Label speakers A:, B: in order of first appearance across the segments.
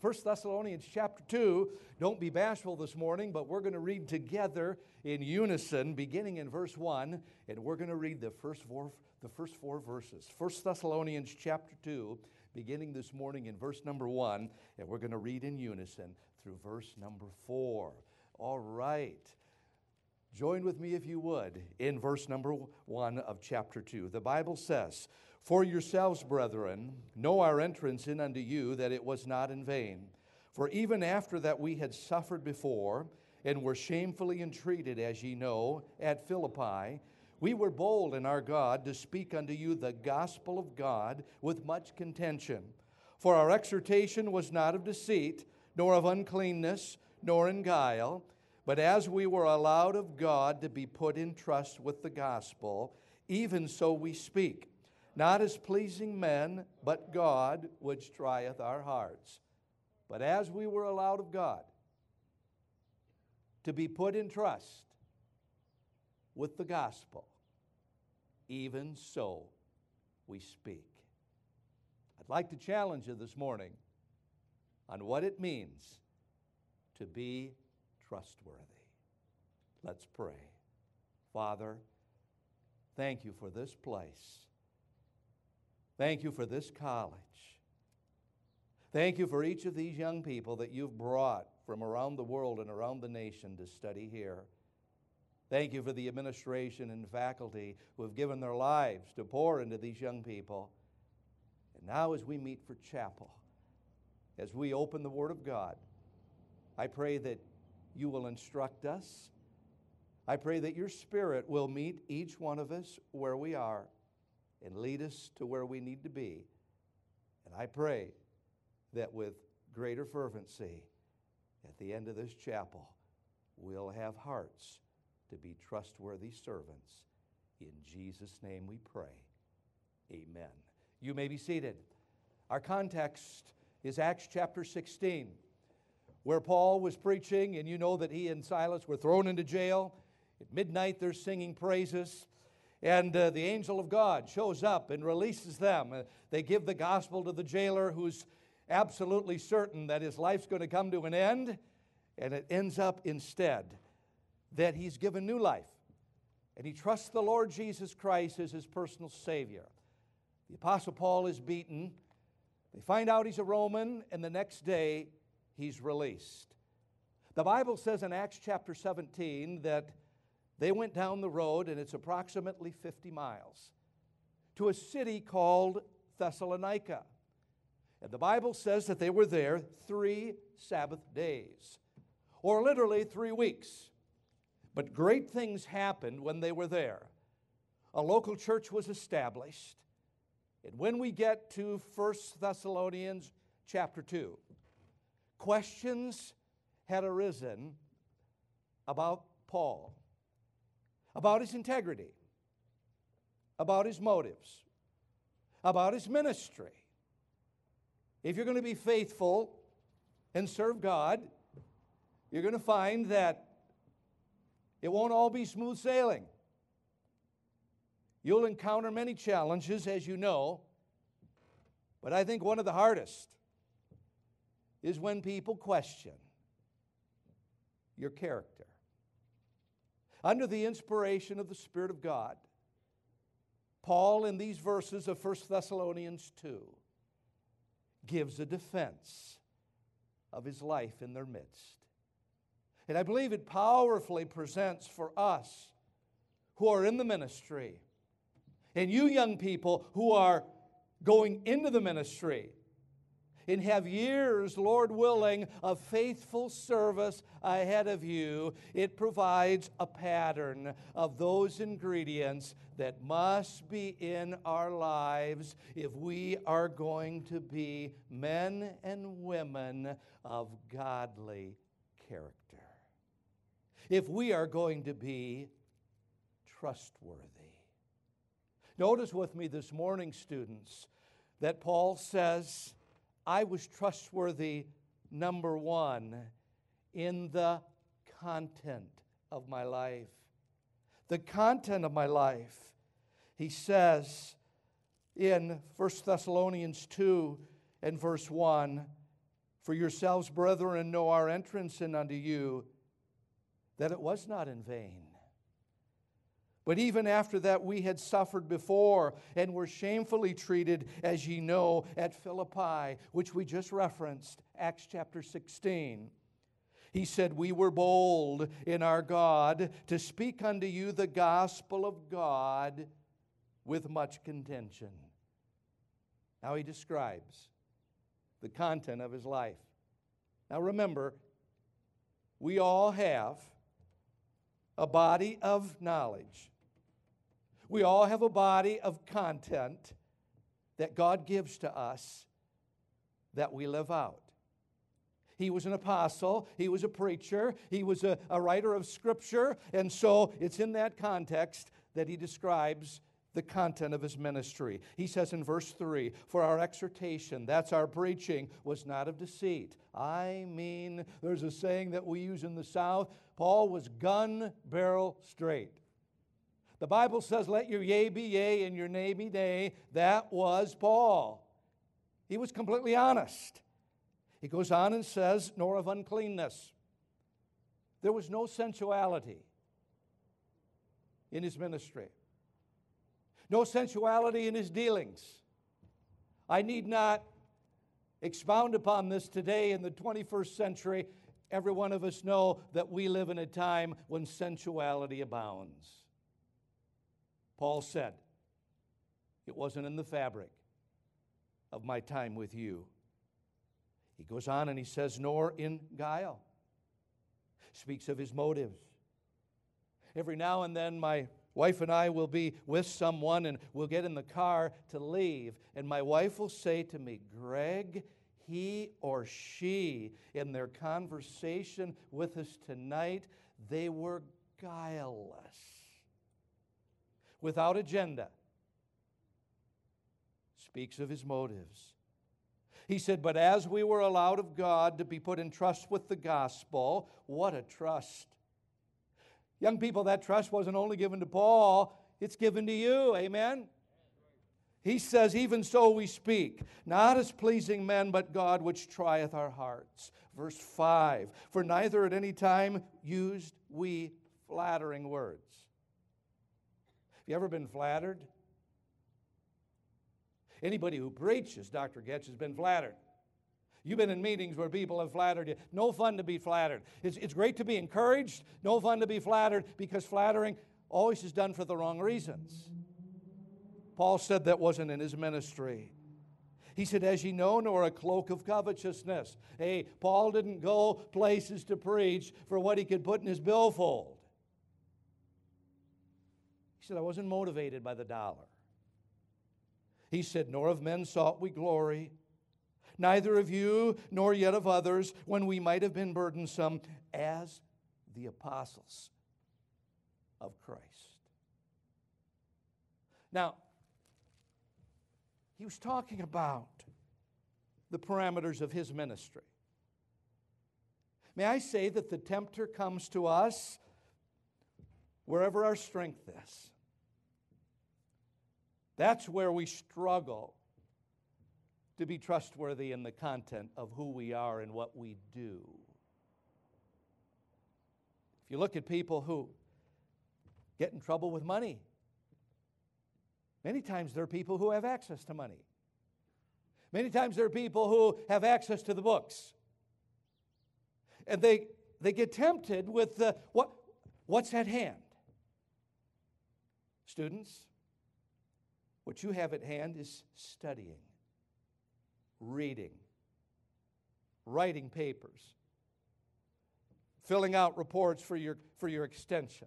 A: 1 Thessalonians chapter 2. Don't be bashful this morning, but we're going to read together in unison, beginning in verse 1, and we're going to read the first four, the first four verses. 1 Thessalonians chapter 2, beginning this morning in verse number 1, and we're going to read in unison through verse number 4. All right. Join with me, if you would, in verse number 1 of chapter 2. The Bible says, For yourselves, brethren, know our entrance in unto you, that it was not in vain. For even after that we had suffered before, and were shamefully entreated, as ye know, at Philippi, we were bold in our God to speak unto you the gospel of God with much contention. For our exhortation was not of deceit, nor of uncleanness, nor in guile but as we were allowed of God to be put in trust with the gospel, even so we speak, not as pleasing men, but God which trieth our hearts. But as we were allowed of God to be put in trust with the gospel, even so we speak. I'd like to challenge you this morning on what it means to be trustworthy. Let's pray. Father, thank you for this place. Thank you for this college. Thank you for each of these young people that you've brought from around the world and around the nation to study here. Thank you for the administration and faculty who have given their lives to pour into these young people. And now, as we meet for chapel, as we open the Word of God, I pray that you will instruct us. I pray that your Spirit will meet each one of us where we are and lead us to where we need to be. And I pray that with greater fervency, at the end of this chapel, we'll have hearts to be trustworthy servants. In Jesus' name we pray. Amen. You may be seated. Our context is Acts chapter 16 where Paul was preaching, and you know that he and Silas were thrown into jail. At midnight, they're singing praises. And uh, the angel of God shows up and releases them. Uh, they give the gospel to the jailer who's absolutely certain that his life's going to come to an end. And it ends up instead that he's given new life. And he trusts the Lord Jesus Christ as his personal Savior. The Apostle Paul is beaten. They find out he's a Roman, and the next day he's released. The Bible says in Acts chapter 17 that they went down the road, and it's approximately 50 miles, to a city called Thessalonica. And the Bible says that they were there three Sabbath days, or literally three weeks. But great things happened when they were there. A local church was established. And when we get to 1 Thessalonians chapter 2, questions had arisen about Paul, about his integrity, about his motives, about his ministry. If you're going to be faithful and serve God, you're going to find that it won't all be smooth sailing. You'll encounter many challenges, as you know, but I think one of the hardest is when people question your character. Under the inspiration of the Spirit of God, Paul, in these verses of 1 Thessalonians 2, gives a defense of his life in their midst. And I believe it powerfully presents for us who are in the ministry and you young people who are going into the ministry and have years, Lord willing, of faithful service ahead of you, it provides a pattern of those ingredients that must be in our lives if we are going to be men and women of godly character. If we are going to be trustworthy. Notice with me this morning, students, that Paul says, I was trustworthy, number one, in the content of my life. The content of my life. He says in 1 Thessalonians 2 and verse 1 For yourselves, brethren, know our entrance in unto you, that it was not in vain. But even after that, we had suffered before and were shamefully treated, as ye know, at Philippi, which we just referenced, Acts chapter 16. He said, We were bold in our God to speak unto you the gospel of God with much contention. Now he describes the content of his life. Now remember, we all have a body of knowledge. We all have a body of content that God gives to us that we live out. He was an apostle, he was a preacher, he was a, a writer of scripture, and so it's in that context that he describes the content of his ministry. He says in verse 3 For our exhortation, that's our preaching, was not of deceit. I mean, there's a saying that we use in the South Paul was gun barrel straight. The Bible says, Let your yea be yea and your nay be nay. That was Paul. He was completely honest. He goes on and says, Nor of uncleanness. There was no sensuality in his ministry no sensuality in his dealings. I need not expound upon this today in the 21st century. Every one of us know that we live in a time when sensuality abounds. Paul said, It wasn't in the fabric of my time with you. He goes on and he says, Nor in guile. Speaks of his motives. Every now and then, my Wife and I will be with someone and we'll get in the car to leave. And my wife will say to me, Greg, he or she, in their conversation with us tonight, they were guileless, without agenda. Speaks of his motives. He said, But as we were allowed of God to be put in trust with the gospel, what a trust Young people, that trust wasn't only given to Paul, it's given to you. Amen? He says, Even so we speak, not as pleasing men, but God which trieth our hearts. Verse 5 For neither at any time used we flattering words. You ever been flattered? Anybody who preaches, Dr. Getch, has been flattered. You've been in meetings where people have flattered you. No fun to be flattered. It's, it's great to be encouraged, no fun to be flattered because flattering always is done for the wrong reasons. Paul said that wasn't in his ministry. He said, As ye know, nor a cloak of covetousness. Hey, Paul didn't go places to preach for what he could put in his billfold. He said, I wasn't motivated by the dollar. He said, Nor of men sought we glory neither of you nor yet of others, when we might have been burdensome, as the apostles of Christ. Now, he was talking about the parameters of his ministry. May I say that the tempter comes to us wherever our strength is. That's where we struggle to be trustworthy in the content of who we are and what we do. If you look at people who get in trouble with money, many times there are people who have access to money. Many times there are people who have access to the books. And they, they get tempted with the, what, what's at hand. Students, what you have at hand is studying reading, writing papers, filling out reports for your, for your extension.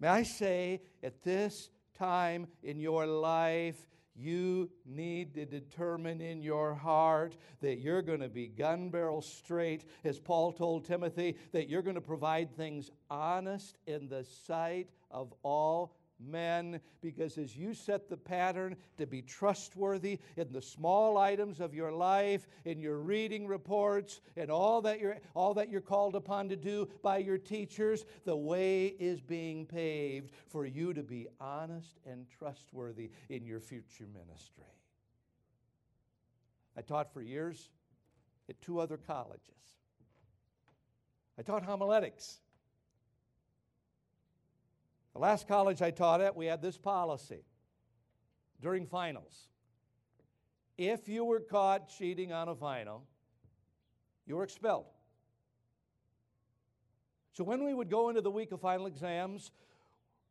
A: May I say, at this time in your life, you need to determine in your heart that you're going to be gun barrel straight, as Paul told Timothy, that you're going to provide things honest in the sight of all men, because as you set the pattern to be trustworthy in the small items of your life, in your reading reports, and all that you're, all that you're called upon to do by your teachers, the way is being paved for you to be honest and trustworthy in your future ministry. I taught for years at two other colleges. I taught homiletics. The last college I taught at, we had this policy during finals. If you were caught cheating on a final, you were expelled. So when we would go into the week of final exams,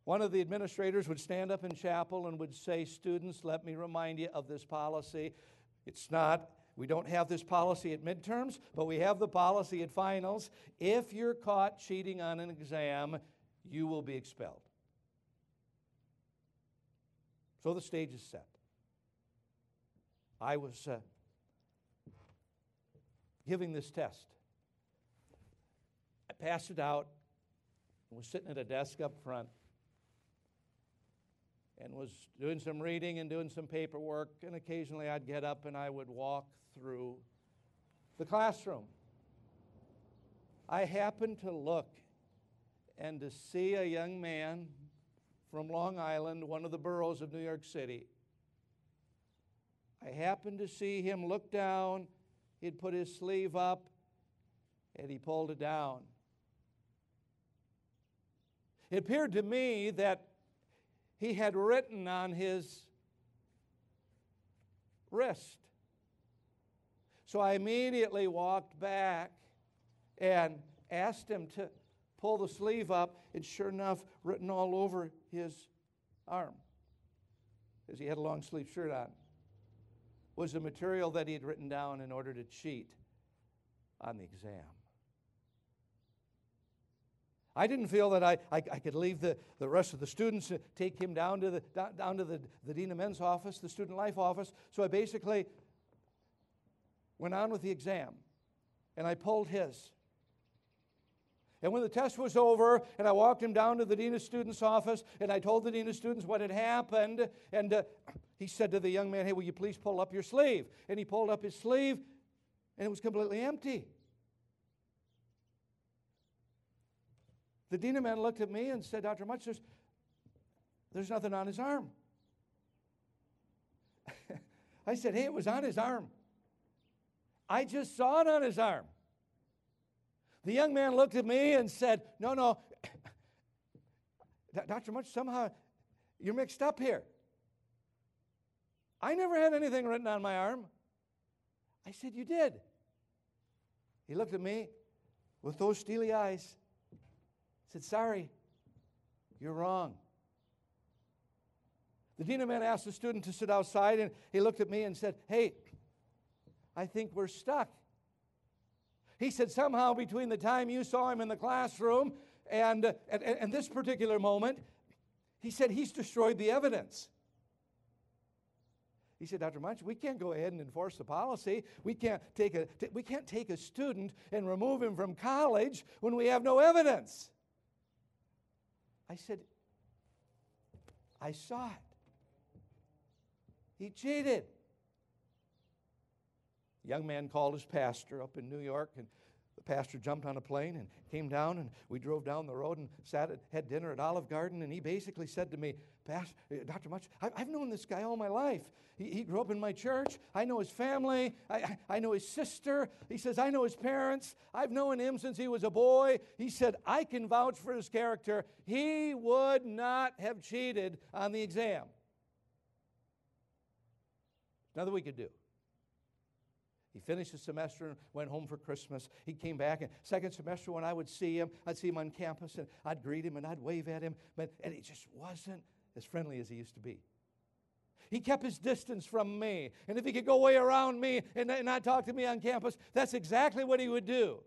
A: one of the administrators would stand up in chapel and would say, Students, let me remind you of this policy. It's not we don't have this policy at midterms, but we have the policy at finals. If you're caught cheating on an exam, you will be expelled. So the stage is set. I was uh, giving this test. I passed it out and was sitting at a desk up front and was doing some reading and doing some paperwork, and occasionally I'd get up and I would walk through the classroom. I happened to look and to see a young man from Long Island, one of the boroughs of New York City. I happened to see him look down, he'd put his sleeve up, and he pulled it down. It appeared to me that he had written on his wrist. So I immediately walked back and asked him to pull the sleeve up, and sure enough, written all over his arm, as he had a long sleeve shirt on, was the material that he had written down in order to cheat on the exam. I didn't feel that I, I, I, could leave the, the rest of the students, and take him down to, the, down to the, the Dean of Men's office, the student life office. So I basically went on with the exam and I pulled his. And when the test was over, and I walked him down to the Dean of Students' office, and I told the Dean of Students what had happened, and uh, he said to the young man, Hey, will you please pull up your sleeve? And he pulled up his sleeve, and it was completely empty. The Dean of Men looked at me and said, Dr. Much, there's, there's nothing on his arm. I said, Hey, it was on his arm. I just saw it on his arm. The young man looked at me and said, No, no, Dr. Much, somehow you're mixed up here. I never had anything written on my arm. I said, You did. He looked at me with those steely eyes, said, Sorry, you're wrong. The dean of men asked the student to sit outside, and he looked at me and said, Hey, I think we're stuck. He said, somehow between the time you saw him in the classroom and, and, and this particular moment, he said, he's destroyed the evidence. He said, Dr. Much, we can't go ahead and enforce the policy. We can't take a, t- we can't take a student and remove him from college when we have no evidence. I said, I saw it. He cheated young man called his pastor up in New York, and the pastor jumped on a plane and came down, and we drove down the road and sat at, had dinner at Olive Garden, and he basically said to me, Pastor, uh, Dr. Much, I, have known this guy all my life. He, he, grew up in my church. I know his family. I, I, I know his sister. He says, I know his parents. I've known him since he was a boy. He said, I can vouch for his character. He would not have cheated on the exam. Nothing we could do. He finished the semester and went home for Christmas. He came back, and second semester, when I would see him, I'd see him on campus, and I'd greet him and I'd wave at him, but and he just wasn't as friendly as he used to be. He kept his distance from me, and if he could go way around me and, and not talk to me on campus, that's exactly what he would do.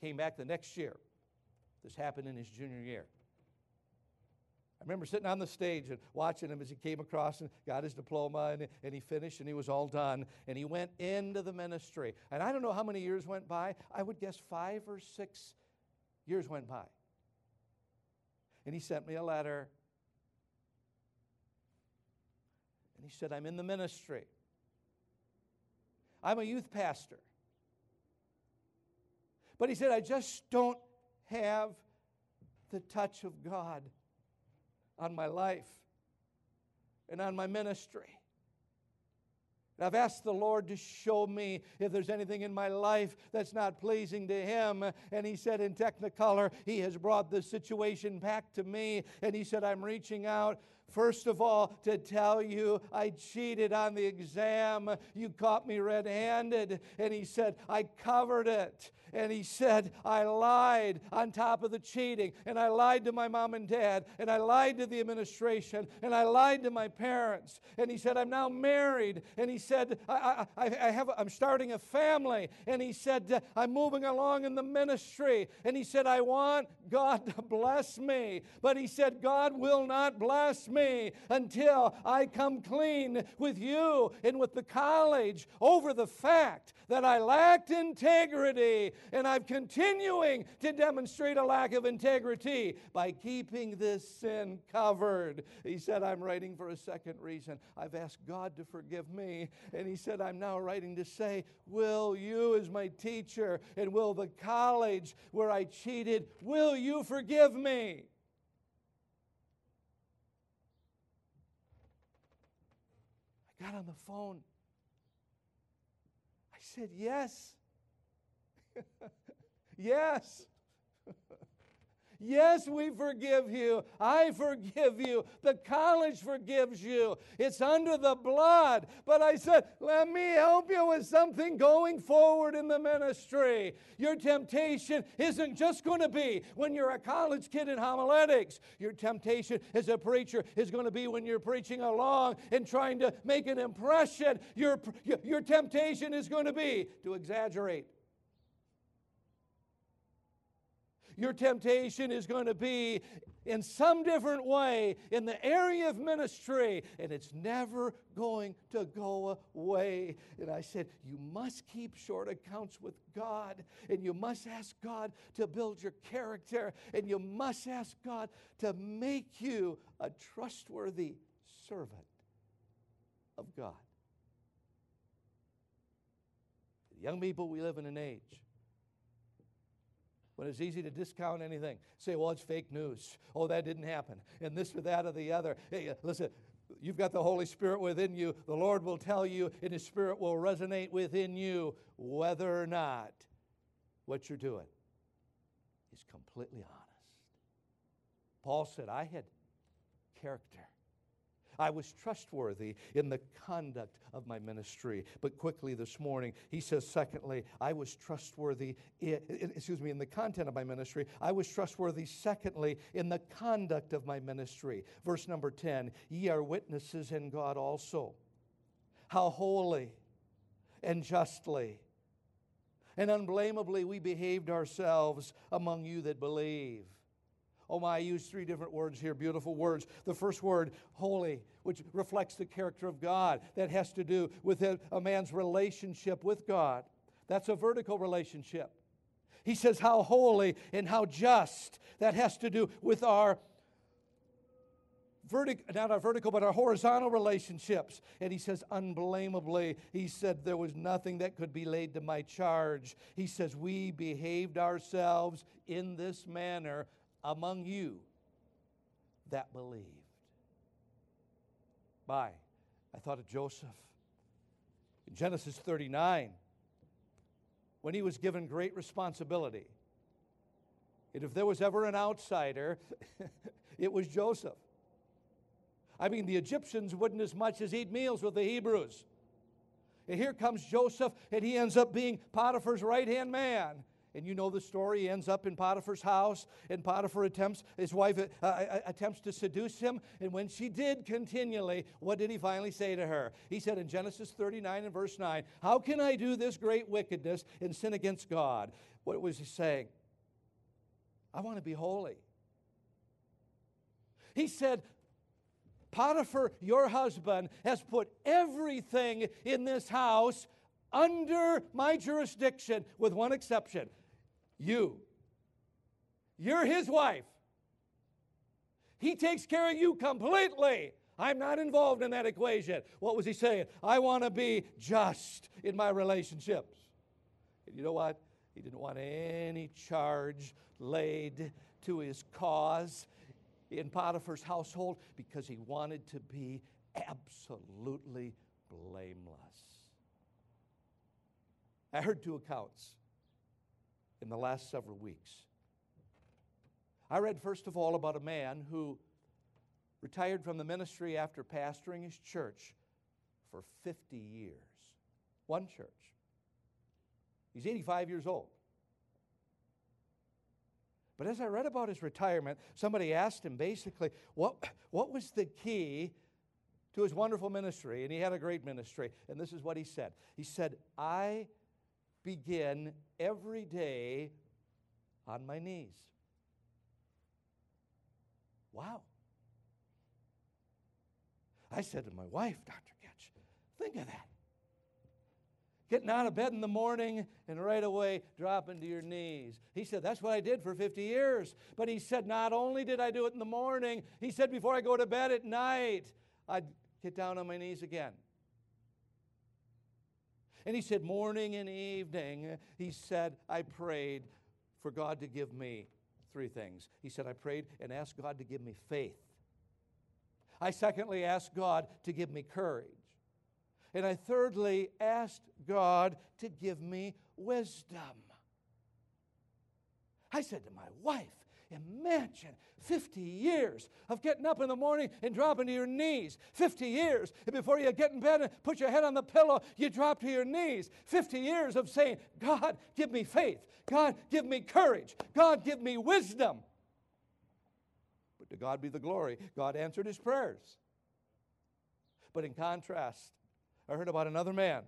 A: Came back the next year. This happened in his junior year. I remember sitting on the stage and watching him as he came across and got his diploma and, and he finished and he was all done. And he went into the ministry. And I don't know how many years went by. I would guess five or six years went by. And he sent me a letter. And he said, I'm in the ministry. I'm a youth pastor. But he said, I just don't have the touch of God on my life and on my ministry. And I've asked the Lord to show me if there's anything in my life that's not pleasing to Him. And He said, in Technicolor, He has brought the situation back to me. And He said, I'm reaching out First of all, to tell you I cheated on the exam. You caught me red handed. And he said, I covered it. And he said, I lied on top of the cheating. And I lied to my mom and dad. And I lied to the administration. And I lied to my parents. And he said, I'm now married. And he said, I, I, I have, I'm starting a family. And he said, uh, I'm moving along in the ministry. And he said, I want God to bless me. But he said, God will not bless me until I come clean with you and with the college over the fact that I lacked integrity and I'm continuing to demonstrate a lack of integrity by keeping this sin covered. He said, I'm writing for a second reason. I've asked God to forgive me. And he said, I'm now writing to say, Will you, as my teacher, and will the college where I cheated, will you forgive me? I got on the phone. I said, Yes. yes. Yes, we forgive you. I forgive you. The college forgives you. It's under the blood. But I said, let me help you with something going forward in the ministry. Your temptation isn't just going to be when you're a college kid in homiletics. Your temptation as a preacher is going to be when you're preaching along and trying to make an impression. Your, your, temptation is going to be to exaggerate Your temptation is going to be in some different way in the area of ministry, and it's never going to go away. And I said, You must keep short accounts with God, and you must ask God to build your character, and you must ask God to make you a trustworthy servant of God. Young people, we live in an age when it's easy to discount anything. Say, well, it's fake news. Oh, that didn't happen. And this or that or the other. Hey, uh, listen, you've got the Holy Spirit within you. The Lord will tell you, and His Spirit will resonate within you whether or not what you're doing is completely honest. Paul said, I had character. I was trustworthy in the conduct of my ministry. But quickly this morning, he says, secondly, I was trustworthy, in, excuse me, in the content of my ministry. I was trustworthy, secondly, in the conduct of my ministry. Verse number 10 Ye are witnesses in God also, how holy and justly and unblameably we behaved ourselves among you that believe. Oh my, I use three different words here, beautiful words. The first word, holy, which reflects the character of God. That has to do with a, man's relationship with God. That's a vertical relationship. He says, how holy and how just. That has to do with our vertical, not our vertical, but our horizontal relationships. And he says, unblameably, he said, there was nothing that could be laid to my charge. He says, we behaved ourselves in this manner among you that believed. By, I thought of Joseph. In Genesis 39, when he was given great responsibility, and if there was ever an outsider, it was Joseph. I mean, the Egyptians wouldn't as much as eat meals with the Hebrews. And here comes Joseph, and he ends up being Potiphar's right hand man. And you know the story. He ends up in Potiphar's house, and Potiphar attempts, his wife uh, uh, attempts to seduce him. And when she did continually, what did he finally say to her? He said in Genesis 39 and verse 9, How can I do this great wickedness and sin against God? What was he saying? I want to be holy. He said, Potiphar, your husband, has put everything in this house under my jurisdiction, with one exception you. You're his wife. He takes care of you completely. I'm not involved in that equation. What was he saying? I want to be just in my relationships. And you know what? He didn't want any charge laid to his cause in Potiphar's household because he wanted to be absolutely blameless. I heard two accounts in the last several weeks. I read, first of all, about a man who retired from the ministry after pastoring his church for 50 years. One church. He's 85 years old. But as I read about his retirement, somebody asked him basically, what, what was the key to his wonderful ministry? And he had a great ministry. And this is what he said He said, I begin every day on my knees. Wow. I said to my wife, Dr. Getch, think of that. Getting out of bed in the morning and right away dropping to your knees. He said, That's what I did for 50 years. But he said, Not only did I do it in the morning, he said, Before I go to bed at night, I'd get down on my knees again. And he said, Morning and evening, he said, I prayed for God to give me three things. He said, I prayed and asked God to give me faith. I secondly asked God to give me courage. And I thirdly asked God to give me wisdom. I said to my wife, Imagine 50 years of getting up in the morning and dropping to your knees. 50 years. Before you get in bed and put your head on the pillow, you drop to your knees. 50 years of saying, God, give me faith. God, give me courage. God, give me wisdom. But to God be the glory. God answered his prayers. But in contrast, I heard about another man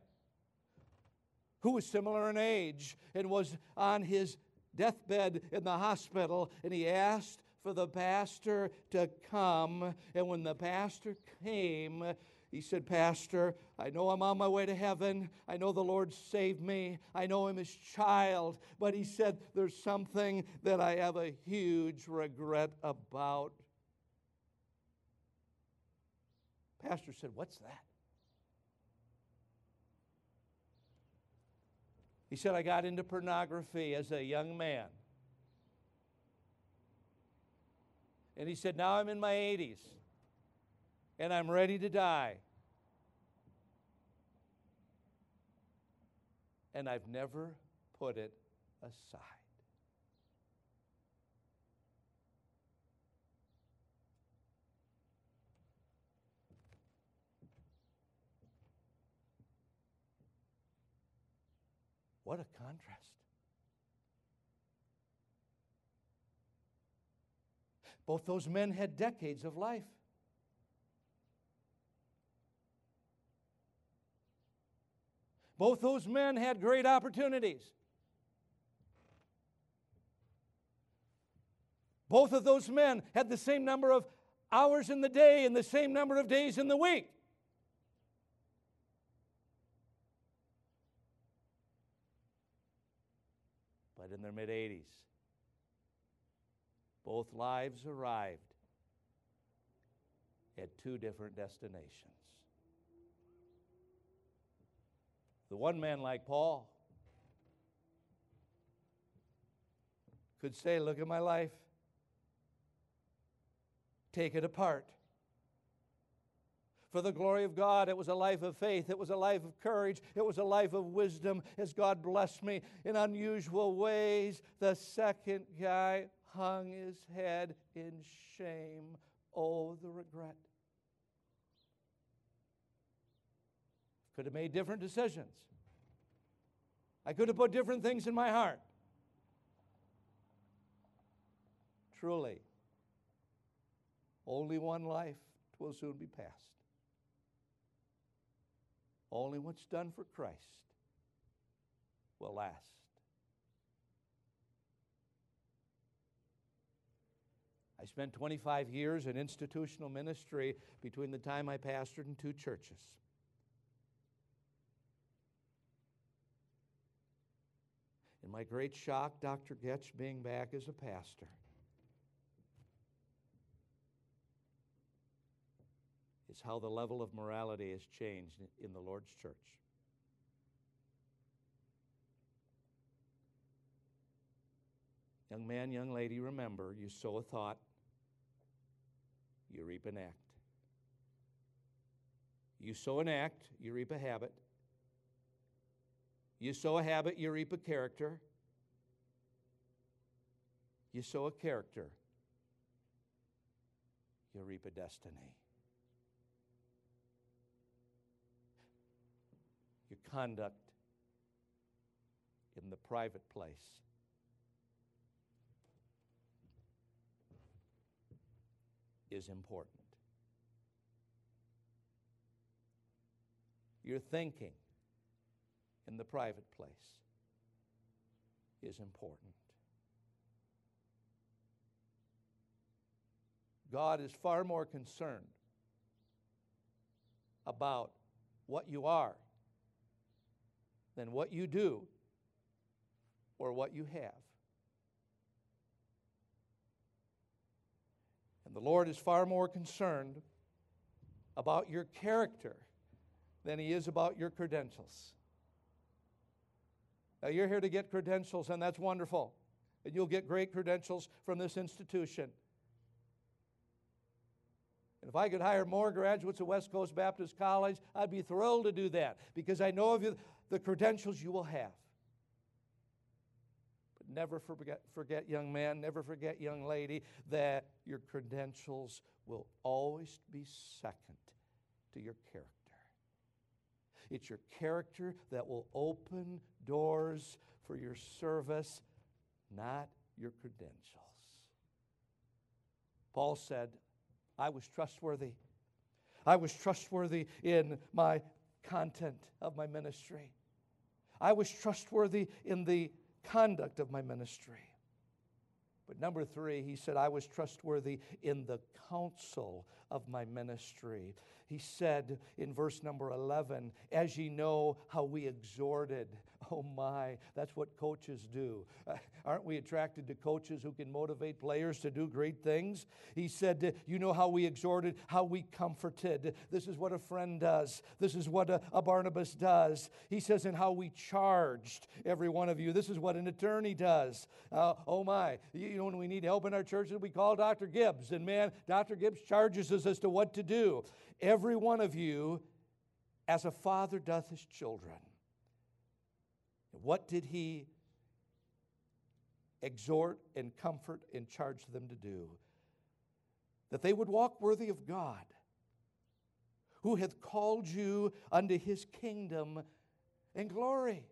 A: who was similar in age and was on his deathbed in the hospital, and he asked for the pastor to come. And when the pastor came, he said, Pastor, I know I'm on my way to heaven. I know the Lord saved me. I know I'm his child. But he said, There's something that I have a huge regret about. Pastor said, What's that? He said, I got into pornography as a young man. And he said, Now I'm in my 80s and I'm ready to die. And I've never put it aside. What a contrast. Both those men had decades of life. Both those men had great opportunities. Both of those men had the same number of hours in the day and the same number of days in the week. But in their mid 80s. Both lives arrived at two different destinations. The one man, like Paul, could say, Look at my life, take it apart for the glory of God. It was a life of faith. It was a life of courage. It was a life of wisdom as God blessed me in unusual ways. The second guy hung his head in shame. Oh, the regret. Could have made different decisions. I could have put different things in my heart. Truly, only one life will soon be past. Only what's done for Christ will last. I spent 25 years in institutional ministry between the time I pastored in two churches. In my great shock, Dr. Getch being back as a pastor. Is how the level of morality has changed in the Lord's church. Young man, young lady, remember you sow a thought, you reap an act. You sow an act, you reap a habit. You sow a habit, you reap a character. You sow a character, you reap a destiny. Conduct in the private place is important. Your thinking in the private place is important. God is far more concerned about what you are than what you do or what you have. And the Lord is far more concerned about your character than He is about your credentials. Now, you're here to get credentials, and that's wonderful. And you'll get great credentials from this institution. And if I could hire more graduates of West Coast Baptist College, I'd be thrilled to do that because I know of you, the credentials you will have. But never forget, forget, young man, never forget, young lady, that your credentials will always be second to your character. It's your character that will open doors for your service, not your credentials. Paul said, I was trustworthy. I was trustworthy in my content of my ministry. I was trustworthy in the conduct of my ministry. But number three, he said, I was trustworthy in the counsel of my ministry. He said in verse number 11, As ye know how we exhorted. Oh my, that's what coaches do. Uh, aren't we attracted to coaches who can motivate players to do great things? He said, You know how we exhorted, how we comforted. This is what a friend does. This is what a, a Barnabas does. He says, And how we charged every one of you. This is what an attorney does. Uh, oh my, you know, when we need help in our churches, we call Dr. Gibbs. And man, Dr. Gibbs charges us as to what to do every one of you as a father doth his children. What did he exhort and comfort and charge them to do? That they would walk worthy of God, who hath called you unto his kingdom and glory.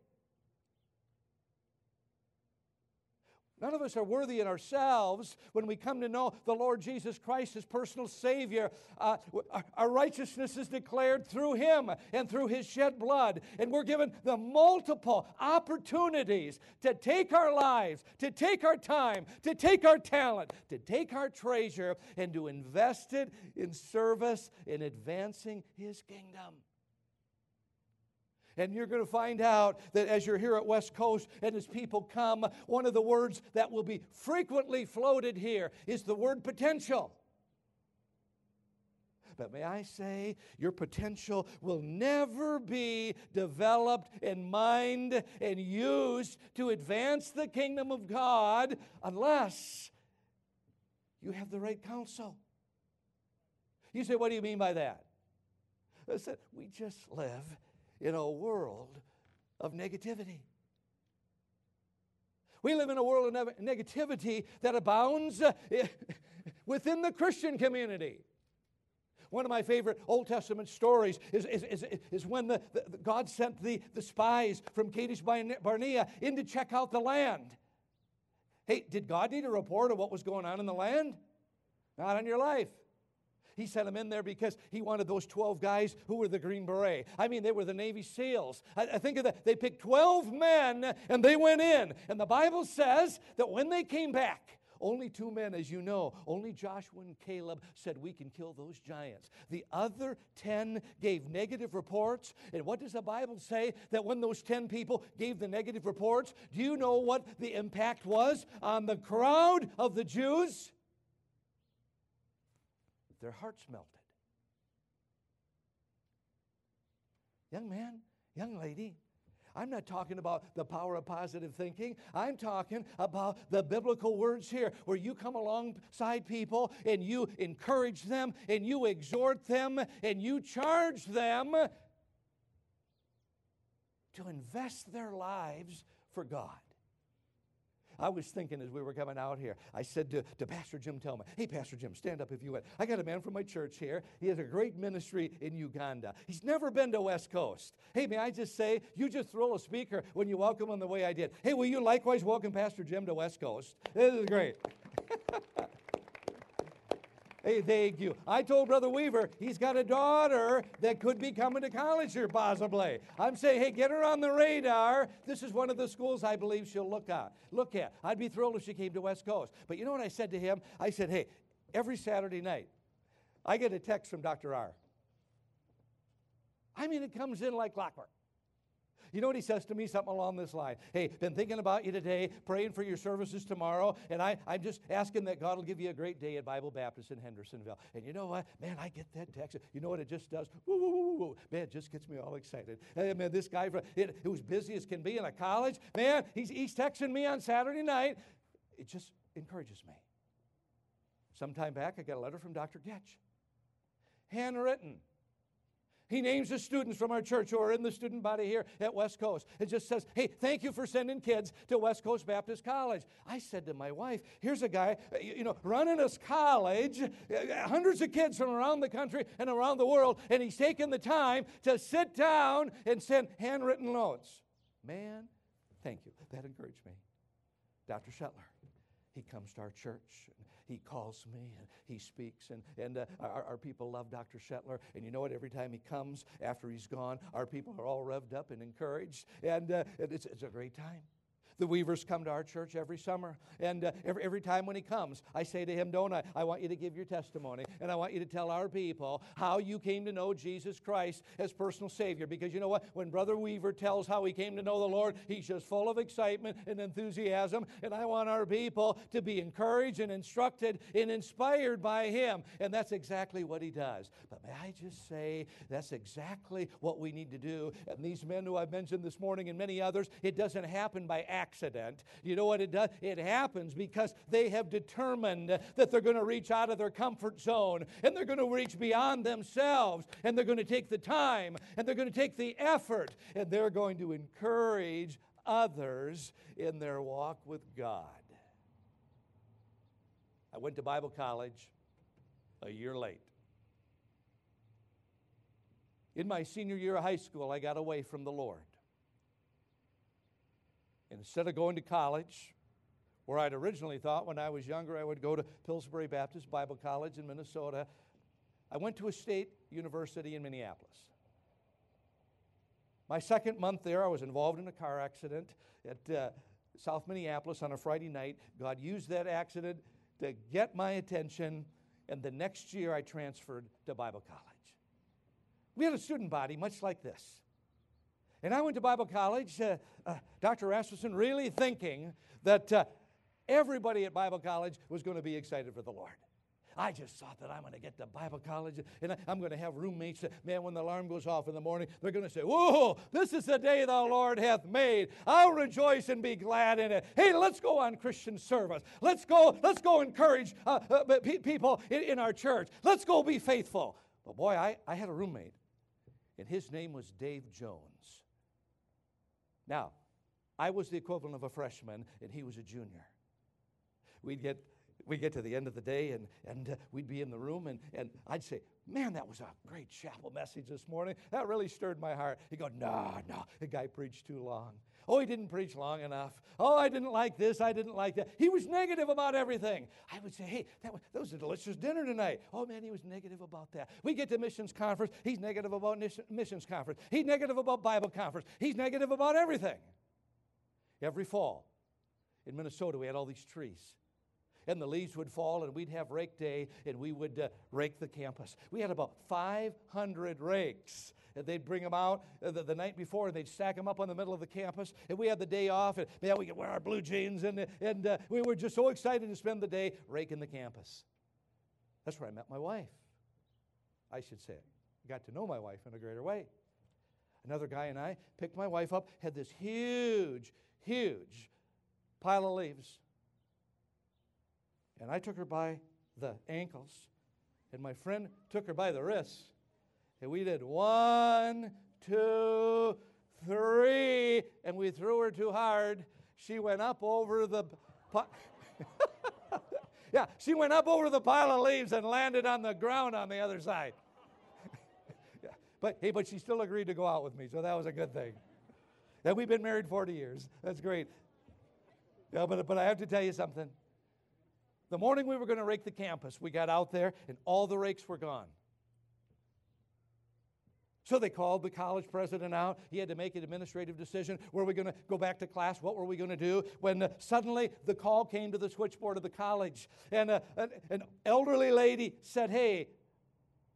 A: None of us are worthy in ourselves when we come to know the Lord Jesus Christ as personal Savior. Uh, our righteousness is declared through Him and through His shed blood. And we're given the multiple opportunities to take our lives, to take our time, to take our talent, to take our treasure, and to invest it in service in advancing His kingdom. And you're going to find out that as you're here at West Coast and as people come, one of the words that will be frequently floated here is the word potential. But may I say, your potential will never be developed and mined and used to advance the kingdom of God unless you have the right counsel. You say, what do you mean by that? I said, we just live in a world of negativity. We live in a world of negativity that abounds uh, within the Christian community. One of my favorite Old Testament stories is, is, is, is when the, the, God sent the, the spies from Kadesh Barnea in to check out the land. Hey, did God need a report of what was going on in the land? Not on your life. He sent them in there because he wanted those 12 guys who were the Green Beret. I mean, they were the Navy SEALs. I, I think of that. They picked 12 men and they went in. And the Bible says that when they came back, only two men, as you know, only Joshua and Caleb said, We can kill those giants. The other 10 gave negative reports. And what does the Bible say? That when those 10 people gave the negative reports, do you know what the impact was on the crowd of the Jews? Their hearts melted. Young man, young lady, I'm not talking about the power of positive thinking. I'm talking about the biblical words here, where you come alongside people and you encourage them and you exhort them and you charge them to invest their lives for God. I was thinking as we were coming out here, I said to, to Pastor Jim Tillman, Hey, Pastor Jim, stand up if you would. I got a man from my church here. He has a great ministry in Uganda. He's never been to West Coast. Hey, may I just say, you just throw a speaker when you welcome him the way I did. Hey, will you likewise welcome Pastor Jim to West Coast? This is great. Hey, thank you. I told Brother Weaver he's got a daughter that could be coming to college here, possibly. I'm saying, hey, get her on the radar. This is one of the schools I believe she'll look at. Look at. I'd be thrilled if she came to West Coast. But you know what I said to him? I said, hey, every Saturday night, I get a text from Dr. R. I mean, it comes in like clockwork. You know what he says to me? Something along this line. Hey, been thinking about you today, praying for your services tomorrow, and I, I'm just asking that God will give you a great day at Bible Baptist in Hendersonville. And you know what? Man, I get that text. You know what it just does? Woo, woo, woo, woo. Man, it just gets me all excited. Hey, man, this guy who's busy as can be in a college, man, he's, he's texting me on Saturday night. It just encourages me. Sometime back, I got a letter from Dr. Getch, handwritten. He names the students from our church who are in the student body here at West Coast. It just says, hey, thank you for sending kids to West Coast Baptist College. I said to my wife, here's a guy, uh, you know, running this college, uh, hundreds of kids from around the country and around the world, and he's taken the time to sit down and send handwritten notes. Man, thank you. That encouraged me. Dr. Shetler, he comes to our church he calls me and he speaks. And, and uh, our, our people love Dr. Shetler. And you know what? Every time he comes after he's gone, our people are all revved up and encouraged. And uh, it's, it's a great time. The Weavers come to our church every summer. And uh, every, every time when he comes, I say to him, Don't I? I want you to give your testimony. And I want you to tell our people how you came to know Jesus Christ as personal Savior. Because you know what? When Brother Weaver tells how he came to know the Lord, he's just full of excitement and enthusiasm. And I want our people to be encouraged and instructed and inspired by him. And that's exactly what he does. But may I just say, that's exactly what we need to do. And these men who I've mentioned this morning and many others, it doesn't happen by accident accident. You know what it does? It happens because they have determined that they're going to reach out of their comfort zone and they're going to reach beyond themselves and they're going to take the time and they're going to take the effort and they're going to encourage others in their walk with God. I went to Bible college a year late. In my senior year of high school, I got away from the Lord. Instead of going to college, where I'd originally thought when I was younger I would go to Pillsbury Baptist Bible College in Minnesota, I went to a state university in Minneapolis. My second month there, I was involved in a car accident at uh, South Minneapolis on a Friday night. God used that accident to get my attention, and the next year I transferred to Bible college. We had a student body much like this. And I went to Bible college, uh, uh, Dr. Rasmussen, really thinking that uh, everybody at Bible college was going to be excited for the Lord. I just thought that I'm going to get to Bible college and I'm going to have roommates that, man, when the alarm goes off in the morning, they're going to say, Whoa, this is the day the Lord hath made. I'll rejoice and be glad in it. Hey, let's go on Christian service. Let's go, let's go encourage uh, uh, people in, in, our church. Let's go be faithful. But boy, I, I had a roommate, and his name was Dave Jones. Now, I was the equivalent of a freshman, and he was a junior. We'd get, we'd get to the end of the day, and, and uh, we'd be in the room, and, and I'd say, Man, that was a great chapel message this morning. That really stirred my heart. He'd go, No, no, the guy preached too long. Oh, he didn't preach long enough. Oh, I didn't like this. I didn't like that. He was negative about everything. I would say, hey, that was, that was a delicious dinner tonight. Oh, man, he was negative about that. We get to missions conference. He's negative about missions conference. He's negative about Bible conference. He's negative about everything. Every fall in Minnesota, we had all these trees and the leaves would fall, and we'd have rake day, and we would uh, rake the campus. We had about 500 rakes. And they'd bring them out uh, the, the, night before, and they'd stack them up on the middle of the campus. And we had the day off, and man, we could wear our blue jeans, and, and uh, we were just so excited to spend the day raking the campus. That's where I met my wife. I should say, got to know my wife in a greater way. Another guy and I picked my wife up, had this huge, huge pile of leaves and I took her by the ankles, and my friend took her by the wrists. And we did one, two, three, and we threw her too hard. She went up over the. Pi- yeah, she went up over the pile of leaves and landed on the ground on the other side. yeah. But hey, but she still agreed to go out with me, so that was a good thing. And we've been married 40 years. That's great. Yeah, but, but I have to tell you something. The morning we were going to rake the campus, we got out there and all the rakes were gone. So they called the college president out. He had to make an administrative decision. Were we going to go back to class? What were we going to do? When uh, suddenly the call came to the switchboard of the college, and uh, an, an elderly lady said, Hey,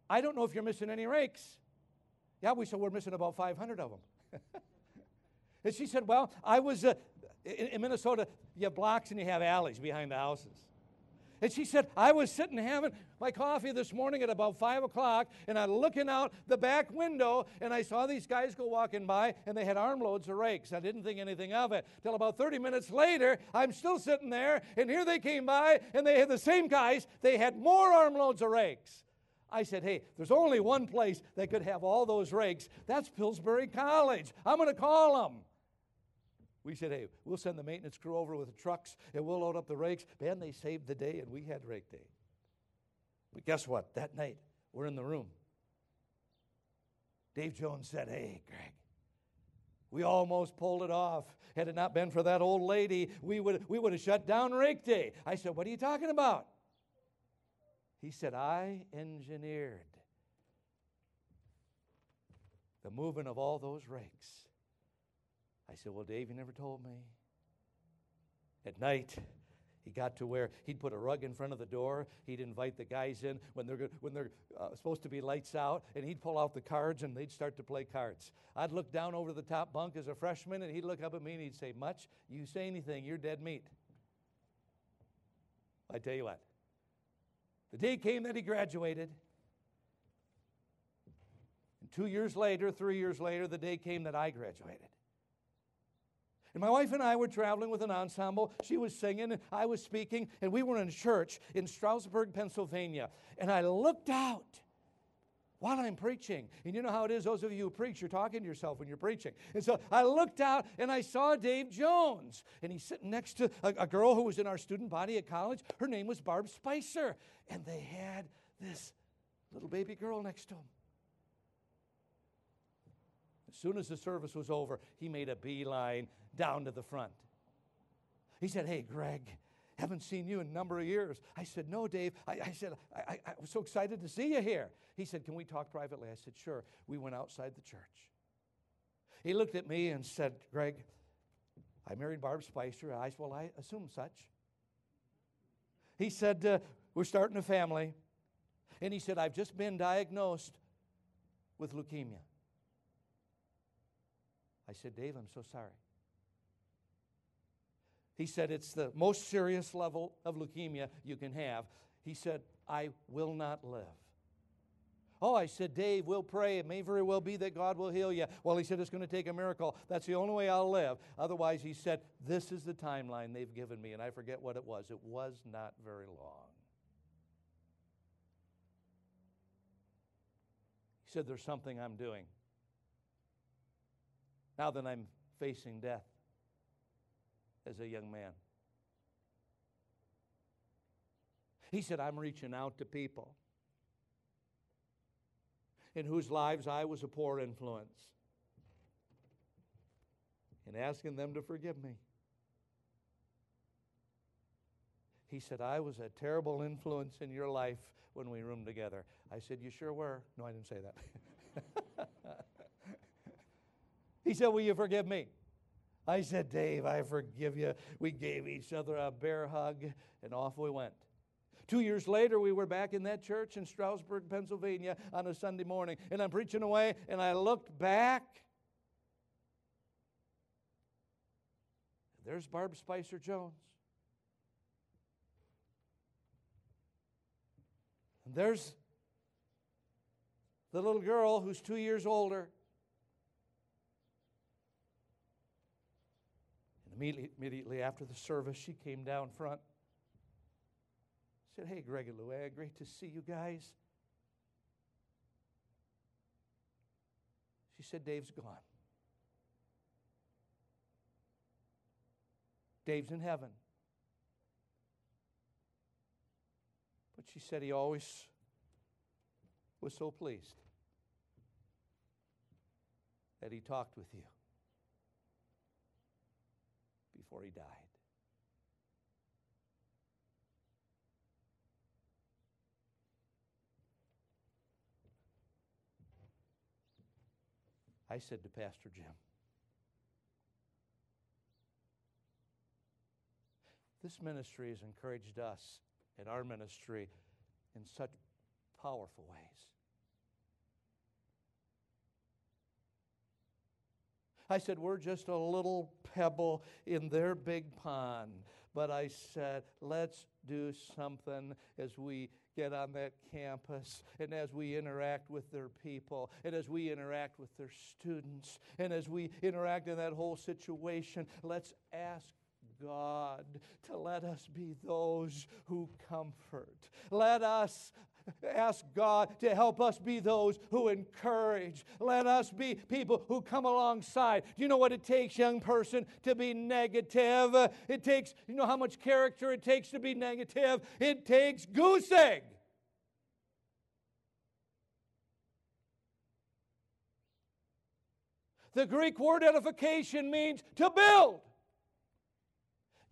A: I don't know if you're missing any rakes. Yeah, we said we're missing about 500 of them. and she said, Well, I was uh, in, in Minnesota, you have blocks and you have alleys behind the houses. And she said, I was sitting having my coffee this morning at about 5 o'clock, and I'm looking out the back window, and I saw these guys go walking by, and they had armloads of rakes. I didn't think anything of it. Till about 30 minutes later, I'm still sitting there, and here they came by, and they had the same guys. They had more armloads of rakes. I said, hey, there's only one place that could have all those rakes. That's Pillsbury College. I'm going to call them. We said, hey, we'll send the maintenance crew over with the trucks and we'll load up the rakes. Man, they saved the day and we had rake day. But guess what? That night, we're in the room. Dave Jones said, hey, Greg, we almost pulled it off. Had it not been for that old lady, we would, we would have shut down rake day. I said, what are you talking about? He said, I engineered the moving of all those rakes. I said, Well, Dave, you never told me. At night, he got to where he'd put a rug in front of the door. He'd invite the guys in when they're, when they're uh, supposed to be lights out, and he'd pull out the cards and they'd start to play cards. I'd look down over the top bunk as a freshman, and he'd look up at me and he'd say, Much, you say anything, you're dead meat. I tell you what, the day came that he graduated. And two years later, three years later, the day came that I graduated. And my wife and I were traveling with an ensemble. She was singing, and I was speaking, and we were in church in Stroudsburg, Pennsylvania. And I looked out while I'm preaching. And you know how it is, those of you who preach, you're talking to yourself when you're preaching. And so I looked out and I saw Dave Jones. And he's sitting next to a, a girl who was in our student body at college. Her name was Barb Spicer. And they had this little baby girl next to him. Soon as the service was over, he made a beeline down to the front. He said, Hey, Greg, haven't seen you in a number of years. I said, No, Dave. I, I said, I, I, I was so excited to see you here. He said, Can we talk privately? I said, Sure. We went outside the church. He looked at me and said, Greg, I married Barb Spicer. I said, Well, I assume such. He said, uh, We're starting a family. And he said, I've just been diagnosed with leukemia. I said, Dave, I'm so sorry. He said, It's the most serious level of leukemia you can have. He said, I will not live. Oh, I said, Dave, we'll pray. It may very well be that God will heal you. Well, he said, it's going to take a miracle. That's the only way I'll live. Otherwise, he said, this is the timeline they've given me. And I forget what it was. It was not very long. He said, there's something I'm doing. Now that I'm facing death as a young man. He said, I'm reaching out to people in whose lives I was a poor influence and asking them to forgive me. He said, I was a terrible influence in your life when we roomed together. I said, You sure were? No, I didn't say that. he said, Will you forgive me? I said, Dave, I forgive you. We gave each other a bear hug, and off we went. Two years later, we were back in that church in Stroudsburg, Pennsylvania on a Sunday morning, and I'm preaching away, and I looked back. There's Barb Spicer Jones. And there's the little girl who's two years older. Immediately, immediately after the service, she came down front. Said, Hey, Greg and Luann, eh, great to see you guys. She said, Dave's gone. Dave's in heaven. But she said he always was so pleased that he talked with you before he died. I said to Pastor Jim, This ministry has encouraged us in our ministry in such powerful ways. I said, We're just a little pebble in their big pond. But I said, Let's do something as we get on that campus and as we interact with their people and as we interact with their students and as we interact in that whole situation. Let's ask God to let us be those who comfort. Let us ask God to help us be those who encourage. Let us be people who come alongside. Do you know what it takes, young person, to be negative? It takes, you know how much character it takes to be negative? It takes goose egg. The Greek word edification means to build.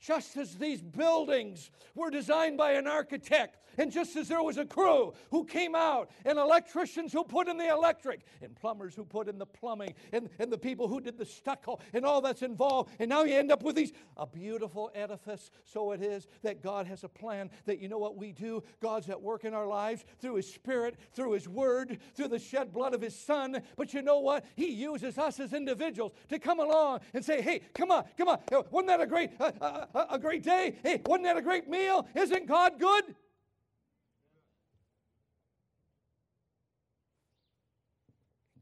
A: Just as these buildings were designed by an architect, and just as there was a crew who came out, and electricians who put in the electric, and plumbers who put in the plumbing, and, and the people who did the stucco, and all that's involved, and now you end up with these a beautiful edifice. So it is that God has a plan that you know what we do? God's at work in our lives through His Spirit, through His Word, through the shed blood of His Son. But you know what? He uses us as individuals to come along and say, hey, come on, come on. Wasn't that a great, uh, uh, uh, a great day? Hey, wasn't that a great meal? Isn't God good?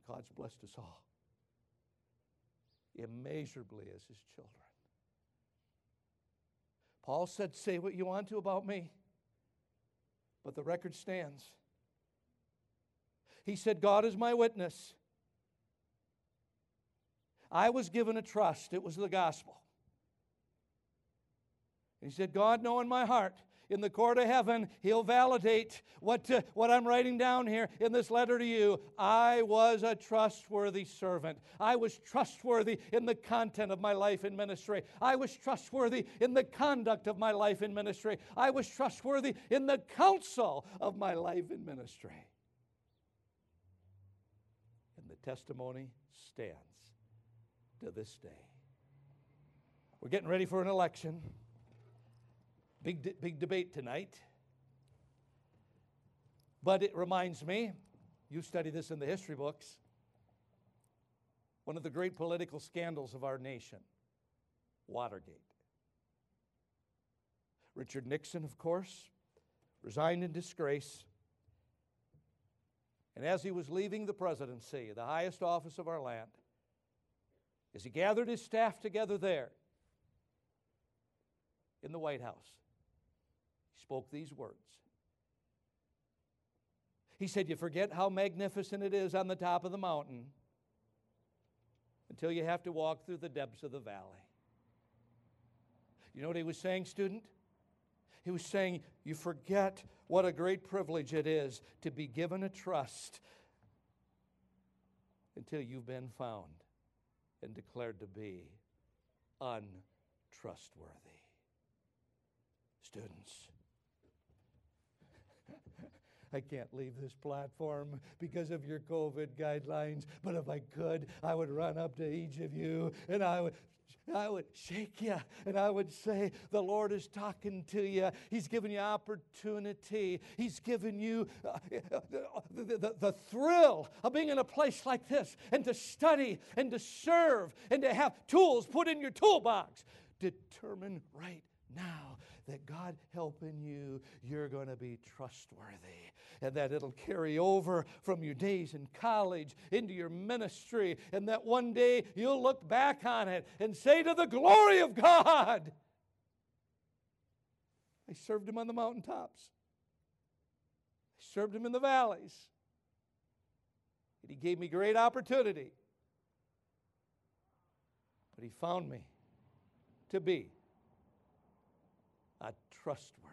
A: God's blessed us all immeasurably as his children. Paul said, Say what you want to about me, but the record stands. He said, God is my witness. I was given a trust, it was the gospel. He said, God, knowing my heart, in the court of heaven, he'll validate what, uh, what I'm writing down here in this letter to you. I was a trustworthy servant. I was trustworthy in the content of my life in ministry. I was trustworthy in the conduct of my life in ministry. I was trustworthy in the counsel of my life in ministry. And the testimony stands to this day. We're getting ready for an election. Big, de- big debate tonight. But it reminds me, you study this in the history books, one of the great political scandals of our nation Watergate. Richard Nixon, of course, resigned in disgrace. And as he was leaving the presidency, the highest office of our land, as he gathered his staff together there in the White House, spoke these words. He said, You forget how magnificent it is on the top of the mountain until you have to walk through the depths of the valley. You know what he was saying, student? He was saying, You forget what a great privilege it is to be given a trust until you've been found and declared to be untrustworthy. Students, I can't leave this platform because of your COVID guidelines, but if I could, I would run up to each of you and I would I would shake you and I would say, The Lord is talking to you. He's given you opportunity. He's given you uh, the, the, the, thrill of being in a place like this and to study and to serve and to have tools put in your toolbox. Determine right now that God helping you, you're going to be trustworthy. And that it'll carry over from your days in college into your ministry. And that one day you'll look back on it and say to the glory of God, I served him on the mountaintops. I served him in the valleys. And he gave me great opportunity. But he found me to be a trustworthy.